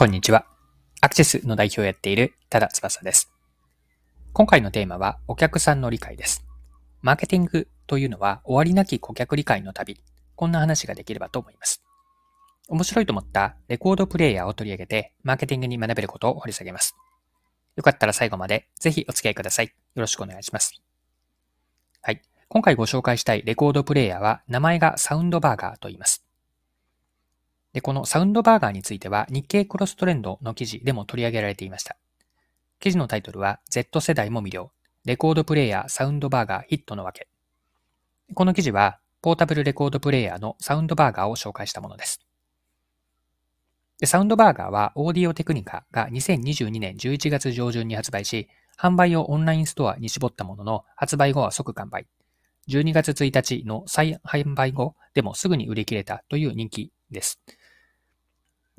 こんにちは。アクセスの代表をやっている多田翼です。今回のテーマはお客さんの理解です。マーケティングというのは終わりなき顧客理解の旅。こんな話ができればと思います。面白いと思ったレコードプレイヤーを取り上げてマーケティングに学べることを掘り下げます。よかったら最後までぜひお付き合いください。よろしくお願いします。はい。今回ご紹介したいレコードプレイヤーは名前がサウンドバーガーと言います。で、このサウンドバーガーについては日経クロストレンドの記事でも取り上げられていました。記事のタイトルは Z 世代も魅了。レコードプレイヤーサウンドバーガーヒットのわけ。この記事はポータブルレコードプレイヤーのサウンドバーガーを紹介したものです。でサウンドバーガーはオーディオテクニカが2022年11月上旬に発売し、販売をオンラインストアに絞ったものの、発売後は即完売。12月1日の再販売後でもすぐに売り切れたという人気です。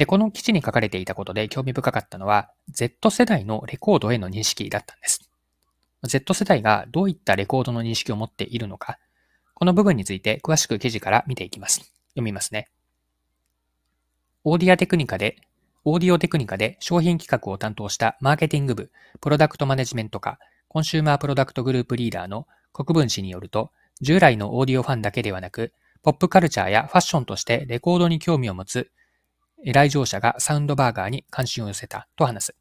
で、この記事に書かれていたことで興味深かったのは、Z 世代のレコードへの認識だったんです。Z 世代がどういったレコードの認識を持っているのか、この部分について詳しく記事から見ていきます。読みますね。オーディアテクニカで、オーディオテクニカで商品企画を担当したマーケティング部、プロダクトマネジメント課、コンシューマープロダクトグループリーダーの国分氏によると、従来のオーディオファンだけではなく、ポップカルチャーやファッションとしてレコードに興味を持つ来場者がサウンドバーガーに関心を寄せたと話す。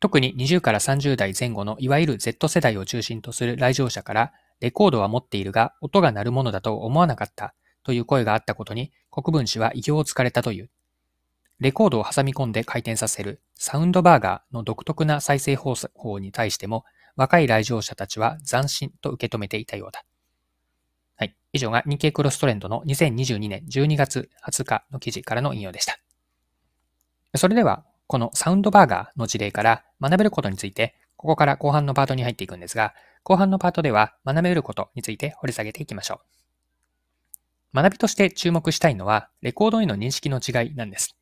特に20から30代前後のいわゆる Z 世代を中心とする来場者からレコードは持っているが音が鳴るものだと思わなかったという声があったことに国分氏は異形をつかれたという。レコードを挟み込んで回転させるサウンドバーガーの独特な再生方法に対しても若い来場者たちは斬新と受け止めていたようだ。以上が日経クロストレンドの2022年12月20日の記事からの引用でした。それでは、このサウンドバーガーの事例から学べることについて、ここから後半のパートに入っていくんですが、後半のパートでは学べることについて掘り下げていきましょう。学びとして注目したいのは、レコードへの認識の違いなんです。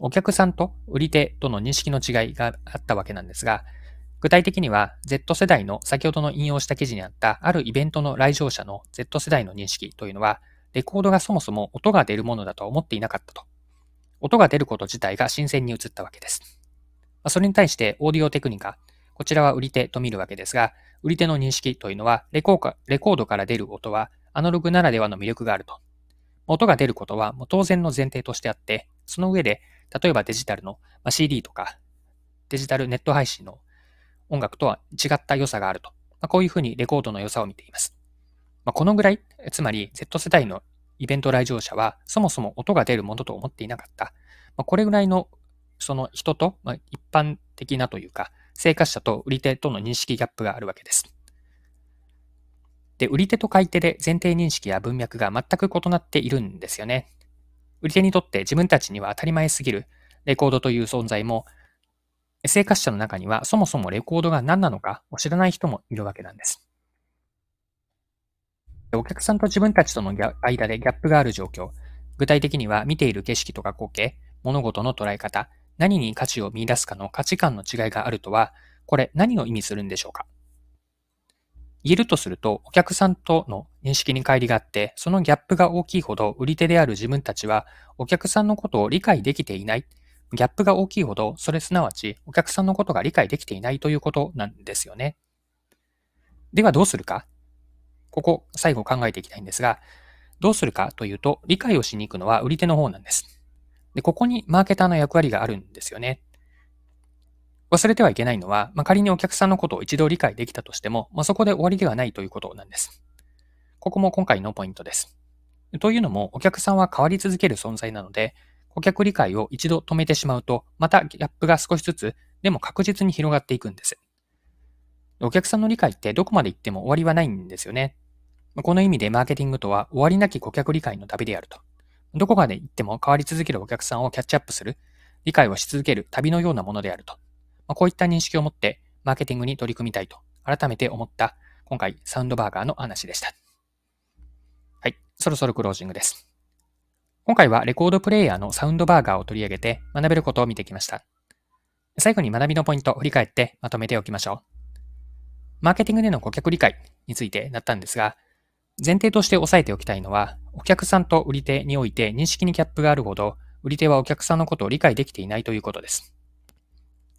お客さんと売り手との認識の違いがあったわけなんですが、具体的には Z 世代の先ほどの引用した記事にあったあるイベントの来場者の Z 世代の認識というのは、レコードがそもそも音が出るものだと思っていなかったと。音が出ること自体が新鮮に映ったわけです。それに対してオーディオテクニカ、こちらは売り手と見るわけですが、売り手の認識というのはレコードから出る音はアナログならではの魅力があると。音が出ることはもう当然の前提としてあって、その上で、例えばデジタルの CD とか、デジタルネット配信の音楽とは違った良さがあると。まあ、こういうふうにレコードの良さを見ています。まあ、このぐらい、つまり Z 世代のイベント来場者はそもそも音が出るものと思っていなかった。まあ、これぐらいのその人と、ま、一般的なというか、生活者と売り手との認識ギャップがあるわけです。で、売り手と買い手で前提認識や文脈が全く異なっているんですよね。売り手にとって自分たちには当たり前すぎるレコードという存在も生活者の中にはそもそもレコードが何なのかを知らない人もいるわけなんです。お客さんと自分たちとの間でギャップがある状況、具体的には見ている景色とか光景、物事の捉え方、何に価値を見出すかの価値観の違いがあるとは、これ何を意味するんでしょうか。言えるとすると、お客さんとの認識に乖離があって、そのギャップが大きいほど売り手である自分たちは、お客さんのことを理解できていない。ギャップが大きいほど、それすなわちお客さんのことが理解できていないということなんですよね。ではどうするか？ここ、最後考えていきたいんですが、どうするかというと、理解をしに行くのは売り手の方なんです。で、ここにマーケターの役割があるんですよね。忘れてはいけないのは、まあ、仮にお客さんのことを一度理解できたとしても、まあ、そこで終わりではないということなんです。ここも今回のポイントです。というのも、お客さんは変わり続ける存在なので、顧客理解を一度止めてしまうと、またギャップが少しずつ、でも確実に広がっていくんです。お客さんの理解ってどこまで行っても終わりはないんですよね。この意味でマーケティングとは終わりなき顧客理解の旅であると。どこまで行っても変わり続けるお客さんをキャッチアップする、理解をし続ける旅のようなものであると。こういった認識を持ってマーケティングに取り組みたいと改めて思った今回サウンドバーガーの話でした。はい、そろそろクロージングです。今回はレコードプレイヤーのサウンドバーガーを取り上げて学べることを見てきました。最後に学びのポイントを振り返ってまとめておきましょう。マーケティングでの顧客理解についてなったんですが、前提として押さえておきたいのは、お客さんと売り手において認識にギャップがあるほど、売り手はお客さんのことを理解できていないということです。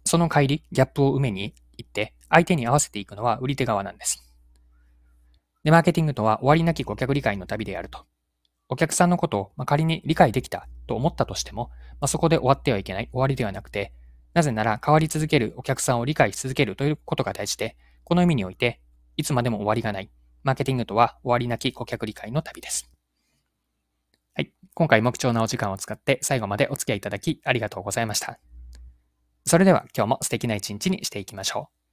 その帰り、ギャップを埋めに行って、相手に合わせていくのは売り手側なんです。で、マーケティングとは終わりなき顧客理解の旅であると。お客さんのことを、まあ、仮に理解できたと思ったとしても、まあ、そこで終わってはいけない、終わりではなくて、なぜなら変わり続けるお客さんを理解し続けるということが大事で、この意味において、いつまでも終わりがない。マーケティングとは終わりなき顧客理解の旅です。はい。今回も貴重なお時間を使って最後までお付き合いいただきありがとうございました。それでは今日も素敵な一日にしていきましょう。